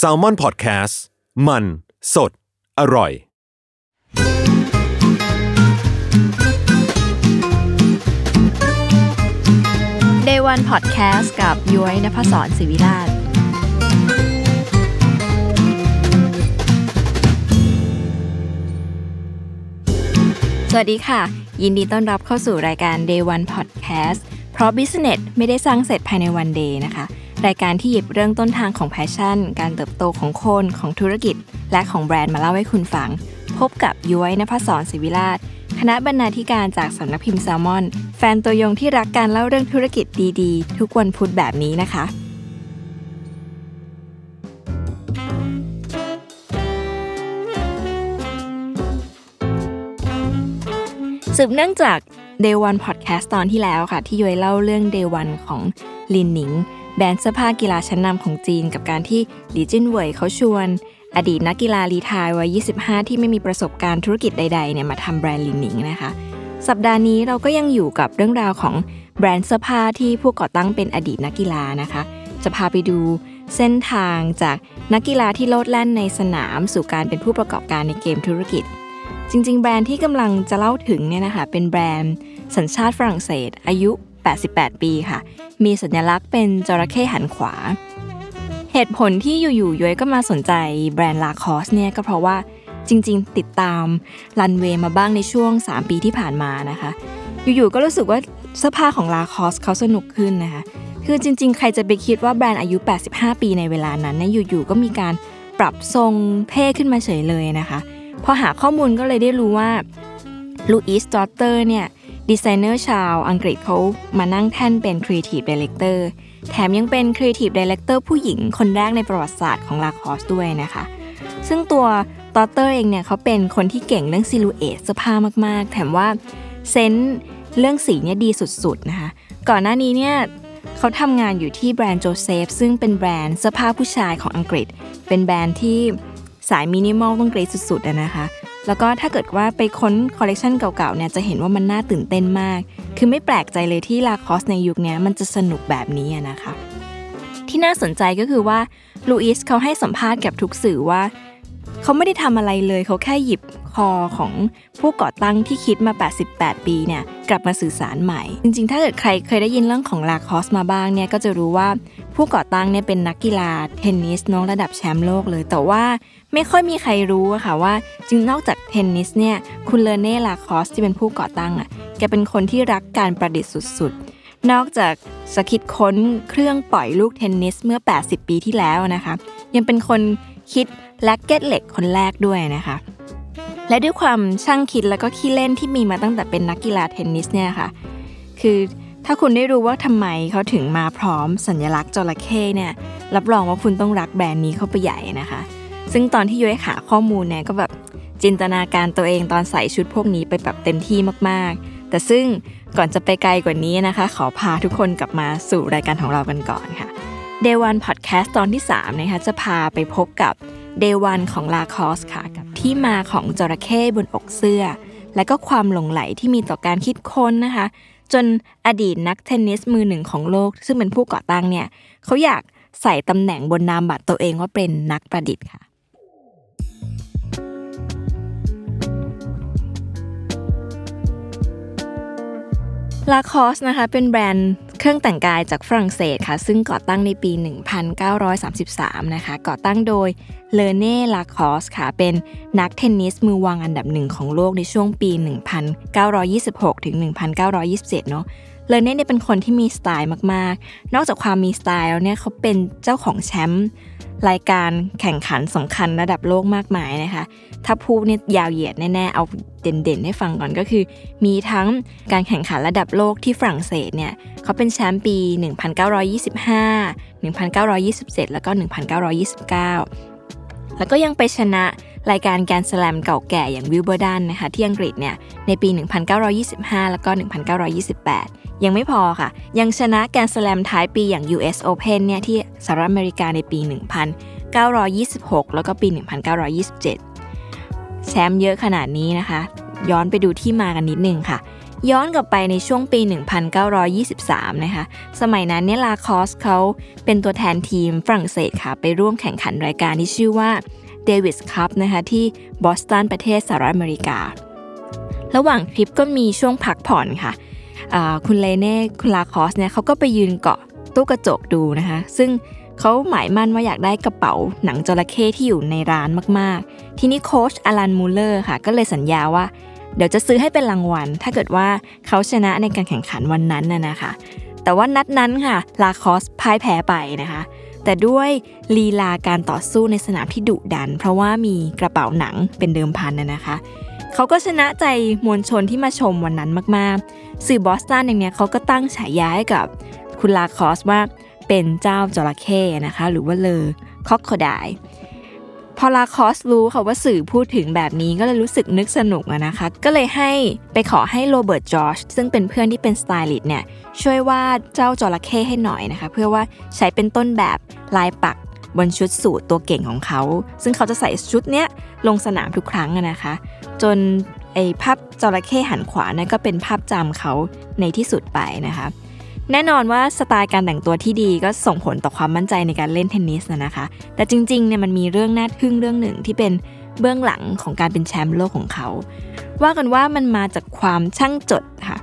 S a l ม o n PODCAST มัน สด อร่อย Day One Podcast กับย้อยนภศรศิวิราช สวัสดีค่ะ ยินดีต้อนรับเข้าสู่รายการ Day One Podcast เพราะ Business ไม่ได้สร้างเสร็จภายใน one day นะคะ รายการที่หยิบเรื่องต้นทางของ passion การเติบโตของคน ของธุรกิจ และของแบรนด์มาเล่าให้คุณฟัง พบกับย้อยนภศรศิวิราชคณะบรรณาธิการจากสำนักพิมพ์แซลมอน แฟนตัวยงที่รักการเล่าเรื่องธุรกิจดีๆ ทุกวันพุธแบบนี้นะคะ สืบเนื่องจาก Day One Podcast ตอนที่แล้วค่ะ ที่ย้อยเล่าเรื่อง Day One ของลินหนิง แบรนด์เสื้อผ้ากีฬาชั้นนำของจีน กับการที่หลีจิ้นเหวยเขาชวน อดีตนักกีฬารีไทายวัย 25 ที่ไม่มีประสบการณ์ธุรกิจใดๆเนี่ยมาทำแบรนด์ลินหนิงนะคะ สัปดาห์นี้เราก็ยังอยู่กับเรื่องราวของแบรนด์เสื้อผ้าที่ผู้ก่อตั้งเป็นอดีตนักกีฬานะคะ จะพาไปดูเส้นทางจากนักกีฬาที่โลดแล่นในสนามสู่การเป็นผู้ประกอบการในเกมธุรกิจ จริง ๆ แบรนด์ที่กำลังจะเล่าถึงเนี่ยนะคะเป็นแบรนด์สัญชาติฝรั่งเศส อายุ 88 ปีค่ะ มีสัญลักษณ์เป็นจระเข้หันขวา เหตุผลที่อยู่ๆย้อยก็มาสนใจแบรนด์ลาคอสเนี่ยก็เพราะว่าจริงๆ ติดตามรันเวย์มาบ้างในช่วง 3 ปีที่ผ่านมานะคะ อยู่ๆก็รู้สึกว่าเสื้อผ้าของลาคอสเขาสนุกขึ้นนะคะ คือจริง ๆ ใครจะไปคิดว่าแบรนด์อายุ 85 ปีในเวลานั้นเนี่ยอยู่ๆก็มีการปรับทรงเท่ขึ้นมาเฉยเลยนะคะ พอหาข้อมูลก็เลยได้รู้ว่า Louise Trotter เนี่ย ดีไซเนอร์ชาวอังกฤษเขามานั่งแท่นเป็น Creative Director แถมยังเป็น Creative Director ผู้หญิงคนแรกในประวัติศาสตร์ของ Lacoste ด้วยนะคะ ซึ่งตัว Trotter เองเนี่ยเขาเป็นคนที่เก่งเรื่อง silhouette เสื้อผ้ามากๆ แถมว่า sense เรื่องสีเนี่ยดีสุดๆนะคะ ก่อนหน้านี้เนี่ยเขาทำงานอยู่ที่แบรนด์โจเซฟซึ่งเป็นแบรนด์เสื้อผ้าผู้ชายของอังกฤษ เป็นแบรนด์ที่สายมินิมอลต้องกรี๊ดสุดๆนะคะ แล้วก็ถ้าเกิดว่าไปค้นคอลเลกชันเก่าๆเนี่ยจะเห็นว่ามันน่าตื่นเต้นมาก คือไม่แปลกใจเลยที่ Lacoste ในยุคนี้มันจะสนุกแบบนี้นะคะ ที่น่าสนใจก็คือว่า Louise เขาให้สัมภาษณ์กับทุกสื่อว่า เขาไม่ได้ทำอะไรเลย เขาแค่หยิบ core ของผู้ก่อตั้งที่คิดมา 88 ปีเนี่ยกลับมาสื่อสารใหม่ จริงๆ ถ้าเกิดใครเคยได้ยินเรื่องของ Lacoste มาบ้างเนี่ยก็จะรู้ว่าผู้ก่อตั้งเนี่ยเป็นนักกีฬาเทนนิสน้องระดับแชมป์โลกเลย แต่ว่าไม่ค่อยมีใครรู้อะค่ะว่าจริงนอกจากเทนนิสเนี่ยคุณ René Lacoste ที่เป็นผู้ก่อตั้งอะแกเป็นคนที่รักการประดิษฐ์สุดๆ นอกจากสคิดค้นเครื่องปล่อยลูกเทนนิสเมื่อ 80 ปีที่แล้วนะคะยังเป็นคน คิดแร็กเกตเหล็กคนแรกด้วยนะคะ และด้วยความช่างคิดแล้วก็ขี้เล่นที่มีมาตั้งแต่เป็นนักกีฬาเทนนิสเนี่ยค่ะ คือถ้าคุณได้รู้ว่าทำไมเขาถึงมาพร้อมสัญลักษณ์จระเข้เนี่ยรับรองว่าคุณต้องรักแบรนด์นี้เข้าไปใหญ่นะคะ ซึ่งตอนที่ยุ้ยหาข้อมูลเนี่ยก็แบบจินตนาการตัวเองตอนใส่ชุดพวกนี้ไปแบบเต็มที่มากๆ แต่ซึ่งก่อนจะไปไกลกว่านี้นะคะ ขอพาทุกคนกลับมาสู่รายการของเรากันก่อนค่ะ Day One Podcast ตอนที่ 3 นะคะจะพาไปพบกับ Day One ของลาคอสค่ะ กับที่มาของจระเข้บนอกเสื้อ และก็ความหลงไหลที่มีต่อการคิดค้นนะคะ จนอดีตนักเทนนิสมือหนึ่งของโลก ซึ่งเป็นผู้ก่อตั้งเนี่ยเขาอยากใส่ตำแหน่งบนนามบัตรตัวเองว่าเป็นนักประดิษฐ์ค่ะ ลาคอสนะคะเป็นแบรนด์เครื่องแต่งกายจากฝรั่งเศสค่ะ ซึ่งก่อตั้งในปี 1933 นะคะ ก่อตั้งโดยเลเน่ลาคอสค่ะ เป็นนักเทนนิสมือวางอันดับหนึ่งของโลกในช่วงปี 1926 ถึง 1927 เนาะ เลเน่เนี่ยเป็นคนที่มีสไตล์มากๆ นอกจากความมีสไตล์แล้วเนี่ยเขาเป็นเจ้าของแชมป์รายการแข่งขันสำคัญระดับโลกมากมายนะคะ ถ้าพูดเนี่ยาวเหยียดแน่ๆ เอาเด่นๆ ให้ฟังก่อนก็คือ มีทั้งการแข่งขันระดับโลกที่ฝรั่งเศสเนี่ยเขาเป็นแชมป์ปี 1925 1927 แล้วก็ 1929 แล้วก็ยังไปชนะรายการแกนสแลมเก่าแก่อย่างวิลเบอร์ดันนะคะที่อังกฤษเนี่ยในปี 1925 แล้วก็ 1928 ยังไม่พอค่ะ ยังชนะแกนสแลมท้ายปีอย่าง US Open เนี่ยที่สหรัฐอเมริกาในปี 1926 แล้วก็ปี 1927 แชมป์เยอะขนาดนี้นะคะ ย้อนไปดูที่มากันนิดนึงค่ะ ย้อนกลับไปในช่วงปี 1923 นะคะ สมัยนั้นเนี่ย Lacoste เขาเป็นตัวแทนทีมฝรั่งเศสค่ะ ไปร่วมแข่งขันรายการที่ชื่อว่า Davis Cup นะคะที่บอสตันประเทศสหรัฐอเมริกา ระหว่างทริปก็มีช่วงพักผ่อนค่ะ คุณ René คุณ Lacoste เนี่ยเขาก็ไปยืนเกาะตู้กระจกดูนะคะ ซึ่งเขาหมายมั่นว่าอยากได้กระเป๋าหนังจระเข้ที่อยู่ในร้านมากๆ ทีนี้โค้ชอลันมูเลอร์ค่ะ ก็เลยสัญญาว่า เดี๋ยวจะซื้อให้เป็นรางวัล ถ้าเกิดว่าเขาชนะในการแข่งขันวันนั้นน่ะนะคะ แต่ว่านัดนั้นค่ะลาคอสพ่ายแพ้ไปนะคะ แต่ด้วยลีลาการต่อสู้ในสนามที่ดุดัน เพราะว่ามีกระเป๋าหนังเป็นเดิมพันน่ะนะคะ เขาก็ชนะใจมวลชนที่มาชมวันนั้นมากๆ สื่อบอสตันอย่างเนี้ยเขาก็ตั้งฉายาให้กับคุณลาคอสว่าเป็นเจ้าจระเข้นะคะ หรือว่า le crocodile พอ Lacoste รู้ค่ะว่าสื่อพูดถึงแบบนี้ก็เลยรู้สึกนึกสนุกนะคะ ก็เลยให้ไปขอให้ Robert George ซึ่งเป็นเพื่อนที่เป็นสไตลิสต์เนี่ยช่วยวาดเจ้าจระเข้ให้หน่อยนะคะ เพื่อว่าใช้เป็นต้นแบบลายปัก บนชุดสูทตัวเก่งของเขา ซึ่งเขาจะใส่ชุดเนี้ยลงสนามทุกครั้งนะคะ จนไอ้ภาพจระเข้หันขวานะก็เป็นภาพจำเขาในที่สุดไปนะคะแน่นอนว่าสไตล์การแต่งตัวที่ดีก็ส่งผลต่อความมั่นใจในการเล่นเทนนิสนะคะ แต่จริงๆเนี่ยมันมีเรื่องน่าทึ่งเรื่องหนึ่งที่เป็นเบื้องหลังของการเป็นแชมป์โลกของเขา ว่ากันว่ามันมาจากความช่างจดค่ะ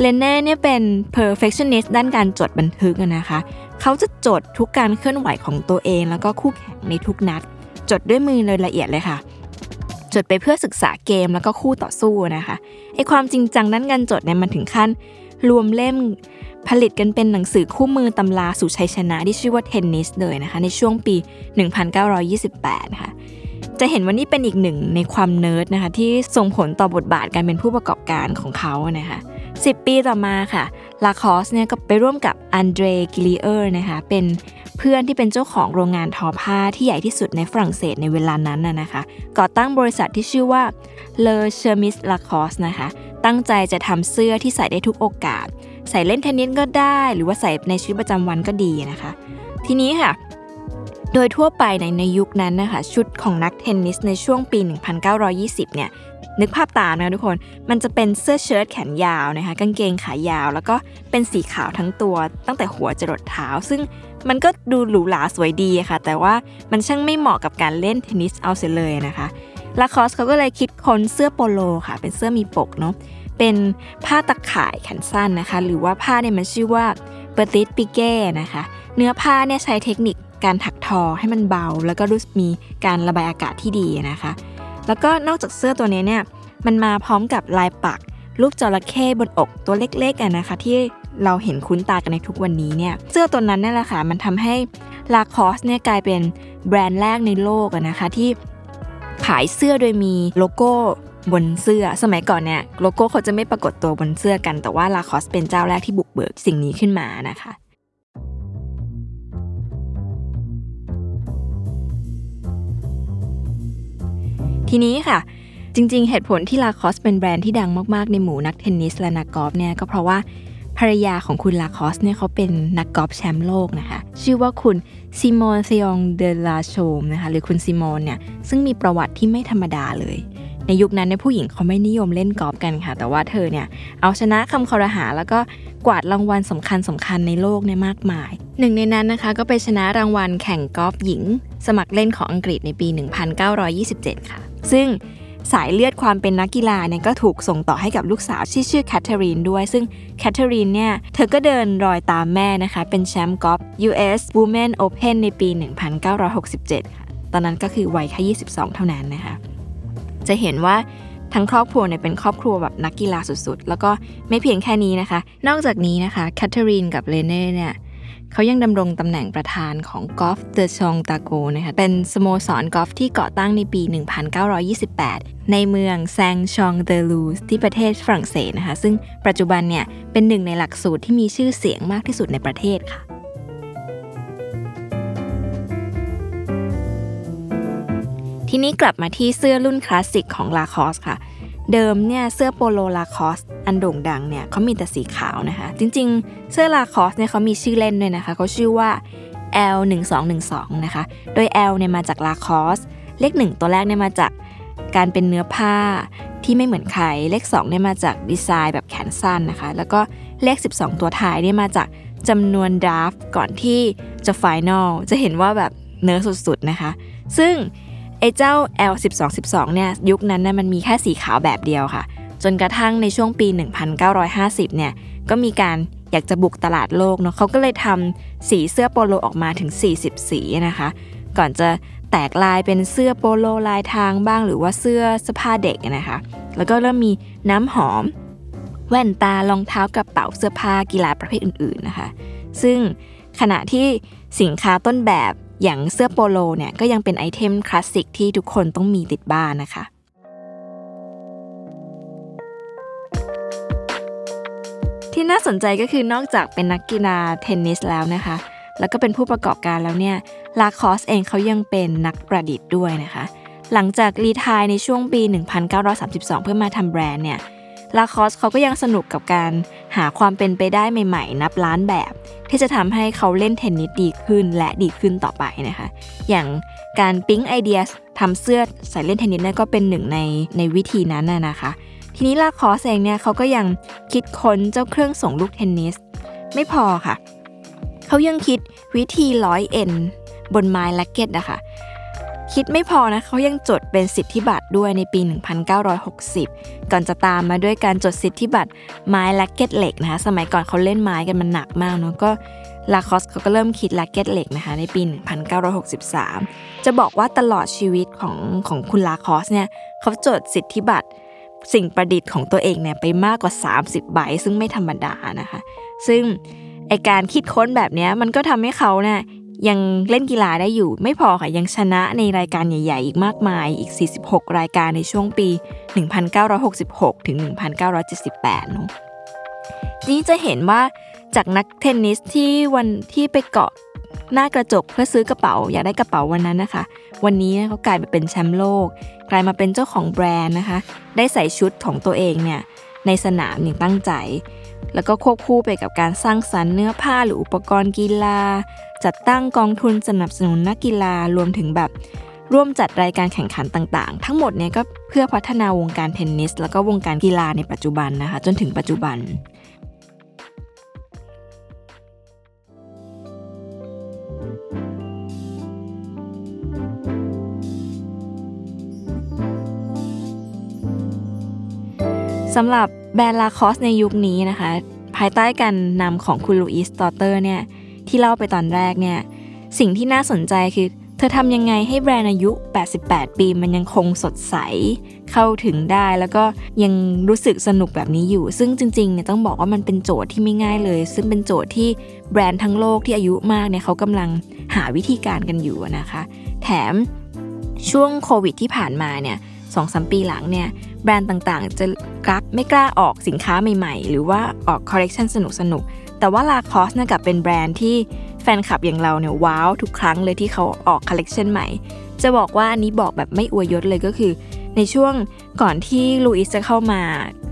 เลนเน่เนี่ยเป็น perfectionist ด้านการจดบันทึกนะคะ เขาจะจดทุกการเคลื่อนไหวของตัวเอง แล้วก็คู่แข่งในทุกนัด จดด้วยมือเลยละเอียดเลยค่ะ จดไปเพื่อศึกษาเกมแล้วก็คู่ต่อสู้นะคะไอความจริงจังด้านการจดเนี่ยมันถึงขั้น รวมเล่มผลิตกันเป็นหนังสือคู่มือตำราสู่ชัยชนะที่ชื่อว่าเทนนิสเลยนะคะ ในช่วงปี 1928ค่ะจะเห็นว่านี่เป็นอีกหนึ่งในความเนิร์ดนะคะที่ส่งผลต่อบทบาทการเป็นผู้ประกอบการของเขานะคะ 10 ปีต่อมาค่ะ Lacoste เนี่ยก็ไปร่วมกับ André Gillier นะคะเป็นเพื่อนที่เป็นเจ้าของโรงงานทอผ้าที่ใหญ่ที่สุดในฝรั่งเศสในเวลานั้นนะคะก่อตั้งบริษัทที่ชื่อว่า La Chemise Lacoste นะคะตั้งใจจะทำเสื้อที่ใส่ได้ทุกโอกาส ใส่เล่นเทนนิสก็ได้ หรือว่าใส่ในชีวิตประจำวันก็ดีนะคะ ทีนี้ค่ะ โดยทั่วไปในในยุคนั้นนะคะชุดของนักเทนนิสในช่วงปี 1920 เนี่ยนึกภาพตามนะทุกคน มันจะเป็นเสื้อเชิ้ตแขนยาวนะคะกางเกงขายาว แล้วก็เป็นสีขาวทั้งตัว ตั้งแต่หัวจรดเท้า ซึ่งมันก็ดูหรูหราสวยดีค่ะ แต่ว่ามันช่างไม่เหมาะกับการเล่นเทนนิสเอาเสียเลยนะคะ Lacoste เขาก็เลยคิดค้นเสื้อโปโลค่ะ เป็นเสื้อมีปกเนาะเป็นผ้าตะข่ายแขนสั้นนะคะ หรือว่าผ้าเนี่ยมันชื่อว่า Petit Piqué นะคะ เนื้อผ้าเนี่ยใช้เทคนิค การถักทอให้มันเบา แล้วก็รู้มีการระบายอากาศที่ดีนะคะ แล้วก็นอกจากเสื้อตัวนี้เนี่ยมันมาพร้อมกับลายปักรูปจระเข้บนอกตัวเล็กๆนะคะ ที่เราเห็นคุ้นตากันในทุกวันนี้เนี่ยเสื้อตัวนั้นนี่แหละค่ะมันทำให้Lacoste เนี่ยกลายเป็นแบรนด์แรกในโลกนะคะที่ขายเสื้อโดยมีโลโก้บนเสื้อสมัยก่อนเนี่ยโลโก้เขาจะไม่ปรากฏตัวบนเสื้อกันแต่ว่า Lacoste เป็นเจ้าแรกที่บุกเบิกสิ่งนี้ขึ้นมานะคะ ทีนี้ค่ะ จริง ๆ เหตุผลที่ Lacoste เป็นแบรนด์ที่ดังมากๆ ในหมู่นักเทนนิสและนักกอล์ฟเนี่ยก็เพราะว่าภรรยาของคุณ Lacoste เนี่ยเขาเป็นนักกอล์ฟแชมป์โลกนะคะ ชื่อว่าคุณ Simone Thion de la Chaume นะคะหรือคุณ Simone เนี่ยซึ่งมีประวัติที่ไม่ธรรมดาเลย ในยุคนั้นในผู้หญิงเขาไม่นิยมเล่นกอล์ฟกันค่ะ แต่ว่าเธอเนี่ยเอาชนะคำครหาแล้วก็กวาดรางวัลสำคัญสำคัญในโลกเนี่ยมากมาย หนึ่งในนั้นนะคะก็ไปชนะรางวัลแข่งกอล์ฟหญิง สมัครเล่นของอังกฤษในปี 1927 ค่ะ ซึ่งสายเลือดความเป็นนักกีฬาเนี่ยก็ถูกส่งต่อให้กับลูกสาวที่ชื่อ Catherine ด้วย ซึ่งCatherine เนี่ย เธอก็เดินรอยตามแม่นะคะ เป็นแชมป์กอล์ฟ US Women Open ในปี 1967ค่ะตอนนั้นก็คือวัยแค่22 เท่านั้นนะคะ จะเห็นว่าทั้งครอบครัวเนี่ยเป็นครอบครัวแบบนักกีฬาสุดๆ แล้วก็ไม่เพียงแค่นี้นะคะ นอกจากนี้นะคะ Catherine กับ René เนี่ย เขายังดำรงตำแหน่งประธานของ Golf de Chantaco นะคะเป็นสโมสรกอล์ฟที่ก่อตั้งในปี 1928 ในเมือง Saint-Jean-de-Luz ที่ประเทศฝรั่งเศสนะคะ ซึ่งปัจจุบันเนี่ยเป็นหนึ่งในหลักสูตรที่มีชื่อเสียงมากที่สุดในประเทศค่ะทีนี้กลับมาที่เสื้อรุ่นคลาสสิกของ Lacoste ค่ะ เดิมเนี่ยเสื้อโปโล Lacoste อันโด่งดังเนี่ยเขามีแต่สีขาวนะคะ จริงๆ เสื้อ Lacoste เนี่ยเขามีชื่อเล่นด้วยนะคะเขาชื่อว่า L 1 2 1 2 นะคะ โดย L เนี่ยมาจาก Lacoste เลข 1 ตัวแรกเนี่ยมาจากการเป็นเนื้อผ้าที่ไม่เหมือนใคร เลข 2 เนี่ยมาจากดีไซน์แบบแขนสั้นนะคะ แล้วก็เลข 12 ตัวท้ายเนี่ยมาจากจำนวนดราฟก่อนที่จะไฟแนลจะเห็นว่าแบบเนื้อสุดๆนะคะ ซึ่ง ไอ้เจ้า L 12 12 เนี่ยยุคนั้นนะมันมีแค่สีขาวแบบเดียวค่ะ จนกระทั่งในช่วงปี 1950 เนี่ยก็มีการอยากจะบุกตลาดโลกเนาะเขาก็เลยทำสีเสื้อโปโลออกมาถึง 40 สีนะคะ ก่อนจะแตกลายเป็นเสื้อโปโลลายทางบ้างหรือว่าเสื้อเสื้อผ้าเด็กนะคะ แล้วก็เริ่มมีน้ำหอม แว่นตารองเท้ากระเป๋าเสื้อผ้ากีฬาประเภทอื่นๆนะคะ ซึ่งขณะที่สินค้าต้นแบบ อย่างเสื้อโปโลเนี่ยก็ยังเป็นไอเทมคลาสสิกที่ทุกคนต้องมีติดบ้านนะคะที่น่าสนใจก็คือนอกจากเป็นนักกีฬาเทนนิสแล้วนะคะ แล้วก็เป็นผู้ประกอบการแล้วเนี่ยลาคอสเองเขายังเป็นนักประดิษฐ์ด้วยนะคะ หลังจากรีทายในช่วงปี 1932 เพื่อมาทำแบรนด์เนี่ยลาคอสเขาก็ยังสนุกกับการหาความเป็นไปได้ใหม่ๆ นับล้านแบบ ที่จะทำให้เขาเล่นเทนนิสดีขึ้นและดีขึ้นต่อไปนะคะ อย่างการปิ๊งไอเดียทำเสื้อใส่เล่นเทนนิสนั่นก็เป็นหนึ่งในในวิธีนั้นนะคะ ทีนี้ Lacoste เองเนี่ยเขาก็ยังคิดค้นเจ้าเครื่องส่งลูกเทนนิส ไม่พอค่ะ เขายังคิดวิธีร้อยเอ็นบนไม้แล็กเก็ตนะคะ คิดไม่พอนะเขายังจดเป็นสิทธิบัตรด้วยในปี 1960 ก่อนจะตามมาด้วยการจดสิทธิบัตรไม้แล็กเก็ตเหล็กนะคะสมัยก่อนเขาเล่นไม้กันมันหนักมากเนาะก็ Lacoste เขาก็เริ่มคิดแล็กเก็ตเหล็กนะคะในปี 1963 จะบอกว่าตลอดชีวิตของของคุณลาคอสเนี่ยเขาจดสิทธิบัตรสิ่งประดิษฐ์ของตัวเองเนี่ยไปมากกว่า 30 ใบซึ่งไม่ธรรมดานะคะ ซึ่งไอการคิดค้นแบบนี้มันก็ทำให้เขาเนี่ย ยังเล่นกีฬาได้อยู่ ไม่พอค่ะยังชนะในรายการใหญ่ ๆ อีกมากมายอีก 46 รายการในช่วงปี 1966 ถึง 1978เนาะนี่จะเห็นว่าจากนักเทนนิสที่วันที่ไปเกาะหน้ากระจกเพื่อซื้อกระเป๋า อยากได้กระเป๋าวันนั้นนะคะ วันนี้เขากลายมาเป็นแชมป์โลก กลายมาเป็นเจ้าของแบรนด์นะคะ ได้ใส่ชุดของตัวเองเนี่ยในสนามอย่างตั้งใจ แล้วก็ควบคู่ไปกับการสร้างสรรค์เนื้อผ้าหรืออุปกรณ์กีฬา จัดตั้งกองทุนสนับสนุนนักกีฬารวมถึงแบบร่วมจัดรายการแข่งขันต่างๆ ทั้งหมดเนี่ยก็เพื่อพัฒนาวงการเทนนิส แล้วก็วงการกีฬาในปัจจุบันนะคะ จนถึงปัจจุบัน สำหรับแบรนด์ Lacoste ในยุคนี้นะคะ ภายใต้การนำของคุณ Louise Trotter เนี่ย ที่เล่าไปตอนแรกเนี่ย สิ่งที่น่าสนใจคือ เธอทำยังไงให้แบรนด์อายุ 88 ปีมันยังคงสดใส เข้าถึงได้แล้วก็ยังรู้สึกสนุกแบบนี้อยู่ ซึ่งจริงๆเนี่ยต้องบอกว่ามันเป็นโจทย์ที่ไม่ง่ายเลย ซึ่งเป็นโจทย์ที่แบรนด์ทั้งโลกที่อายุมากเนี่ยเขากำลังหาวิธีการกันอยู่นะคะ แถมช่วงโควิดที่ผ่านมาเนี่ยสองสามปีหลังเนี่ยแบรนด์ต่างๆ จะกลัวไม่กล้าออกสินค้าใหม่ๆ หรือว่าออกคอลเลกชันสนุกๆ แต่ว่า Lacoste นะกลับเป็นแบรนด์ที่แฟนคลับอย่างเราเนี่ยว้าวทุกครั้งเลยที่เขาออกคอลเลกชันใหม่ จะบอกว่าอันนี้บอกแบบไม่อวยยศเลยก็คือ ในช่วงก่อนที่ Louise จะเข้ามา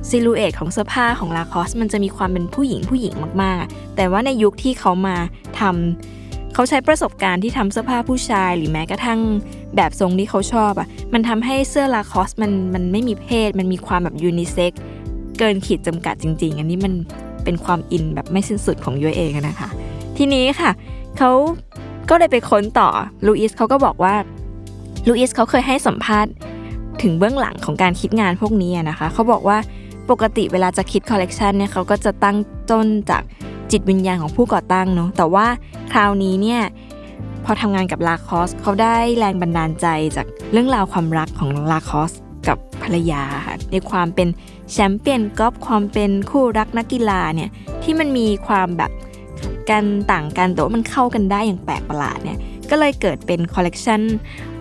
silhouette ของเสื้อผ้าของ Lacoste มันจะมีความเป็นผู้หญิงผู้หญิงมากๆ แต่ว่าในยุคที่เขามาทำเขาใช้ประสบการณ์ที่ทำเสื้อผ้าผู้ชายหรือแม้กระทั่งแบบทรงที่เขาชอบอะ มันทำให้เสื้อ Lacoste มันมันไม่มีเพศ มันมีความแบบยูนิเซ็กเกินขีดจำกัดจริง ๆ อันนี้มัน เป็นความอินแบบไม่สิ้นสุดของยุ้ยเองนะคะ ทีนี้ค่ะเขาก็เลยไปค้นต่อ Louise เขาก็บอกว่า Louise เขาเคยให้สัมภาษณ์ถึงเบื้องหลังของการคิดงานพวกนี้นะคะเขาบอกว่าปกติเวลาจะคิดคอลเลกชันเนี่ยเขาก็จะตั้งต้นจากจิตวิญญาณของผู้ก่อตั้งเนาะแต่ว่าคราวนี้เนี่ยพอทำงานกับ Lacoste เขาได้แรงบันดาลใจจากเรื่องราวความรักของ Lacoste ภรรยาค่ะในความเป็นแชมเปี้ยนกอล์ฟความเป็นคู่รักนักกีฬาเนี่ยที่มันมีความแบบกันต่างกันแต่ว่ามันเข้ากันได้อย่างแปลกประหลาดเนี่ยก็เลยเกิดเป็น collection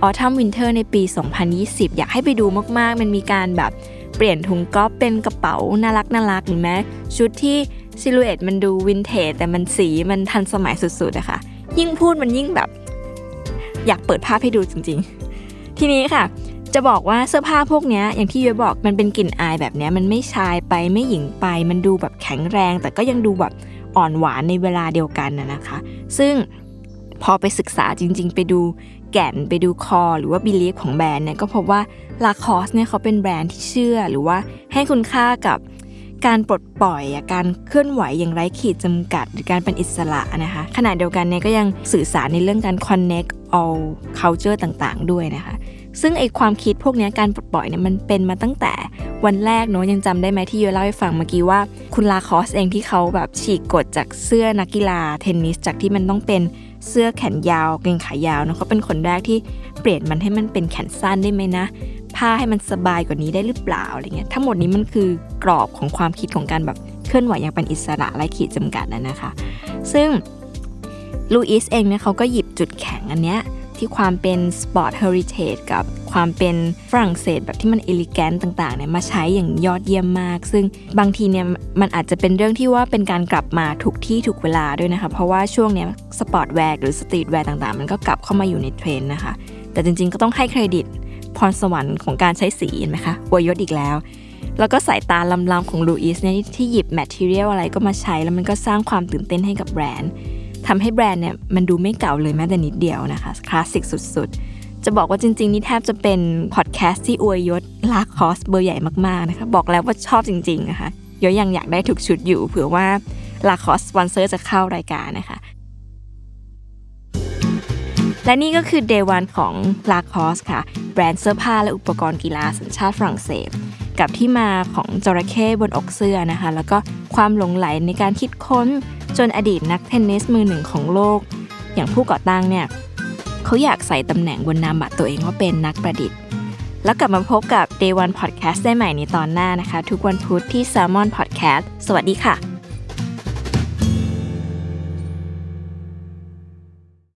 Autumn Winter ในปี 2020 อยากให้ไปดูมากๆ มันมีการแบบเปลี่ยนถุงกอล์ฟเป็นกระเป๋าน่ารักน่ารักหรือแม้ชุดที่ silhouette มันดูวินเทจแต่มันสีมันทันสมัยสุดๆนะคะยิ่งพูดมันยิ่งแบบ อยากเปิดภาพให้ดูจริงๆ ทีนี้ค่ะ จะบอกว่าเสื้อผ้าพวกนี้อย่างที่ยุ้ยบอกมันเป็นกลิ่นอายแบบนี้มันไม่ชายไปไม่หญิงไป มันดูแบบแข็งแรง แต่ก็ยังดูแบบอ่อนหวานในเวลาเดียวกันนะคะ ซึ่งพอไปศึกษาจริง ๆ ไปดูแก่นไปดู core หรือว่า belief ของแบรนด์เนี่ยก็พบว่าลาคอสเนี่ยเขาเป็นแบรนด์ที่เชื่อ หรือว่าให้คุณค่ากับการปลดปล่อยการเคลื่อนไหวอย่างไร้ขีดจำกัด หรือการเป็นอิสระนะคะขณะเดียวกันเนี่ยก็ยังสื่อสารในเรื่องการ connect all culture ต่างๆ ด้วยนะคะ ซึ่งไอความคิดพวกนี้การปลดปล่อยเนี่ยมันเป็นมาตั้งแต่วันแรกเนาะยังจำได้ไหมที่เยเล่าให้ฟังเมื่อกี้ว่า คุณลาคอสเองที่เขาแบบฉีกกฎจากเสื้อนักกีฬาเทนนิสจากที่มันต้องเป็นเสื้อแขนยาวเกงขายาวเนาะเขาเป็นคนแรกที่เปลี่ยนมันให้มันเป็นแขนสั้นได้ไหมนะผ้าให้มันสบายกว่านี้ได้หรือเปล่าอะไรเงี้ยทั้งหมดนี้มันคือกรอบของความคิดของการแบบเคลื่อนไหวอย่างเป็นอิสระไร้ขีดจำกัดนะนะคะ ซึ่งลูอิสเองเนี่ยเขาก็หยิบจุดแข็งอันเนี้ย ที่ความเป็น sport heritage กับความเป็นฝรั่งเศสแบบที่มัน elegant ต่างๆเนี่ยมาใช้อย่างยอดเยี่ยมมาก ซึ่งบางทีเนี่ยมันอาจจะเป็นเรื่องที่ว่าเป็นการกลับมาถูกที่ถูกเวลาด้วยนะคะ เพราะว่าช่วงเนี้ยsportswear หรือ streetwear ต่างๆ มันก็กลับเข้ามาอยู่ในเทรนด์นะคะ แต่จริงๆก็ต้องให้เครดิตพรสวรรค์ของการใช้สีเห็นไหมคะอวยยศอีกแล้ว แล้วก็สายตาล้ำๆของลูอิสเนี่ยที่หยิบ material อะไรก็มาใช้แล้วมันก็สร้างความตื่นเต้นให้กับแบรนด์ ทำให้แบรนด์เนี่ยมันดูไม่เก่าเลยแม้แต่นิดเดียวนะคะคลาสสิกสุดๆ จะบอกว่าจริง ๆ นี่แทบจะเป็นพอดแคสต์ที่อวยยศ Lacoste เบอร์ใหญ่มากๆนะคะบอกแล้วว่าชอบจริงๆนะคะยังอยากได้ทุกชุดอยู่เผื่อว่า Lacoste สปอนเซอร์จะเข้ารายการนะคะและนี่ก็คือ Day One ของ Lacoste ค่ะ แบรนด์เสื้อผ้าและอุปกรณ์กีฬาสัญชาติฝรั่งเศส กับที่มาของจระเข้บนอกเสื้อนะคะ แล้วก็ความหลงใหลในการคิดค้นจนอดีตนักเทนนิสมือหนึ่งของโลก อย่างผู้ก่อตั้งเนี่ยเขาอยากใส่ตำแหน่งบนนามบัตรตัวเองว่าเป็นนักประดิษฐ์ แล้วกลับมาพบกับ Day One Podcast ได้ใหม่ในตอนหน้านะคะ ทุกวันพุธที่ Salmon Podcast สวัสดีค่ะ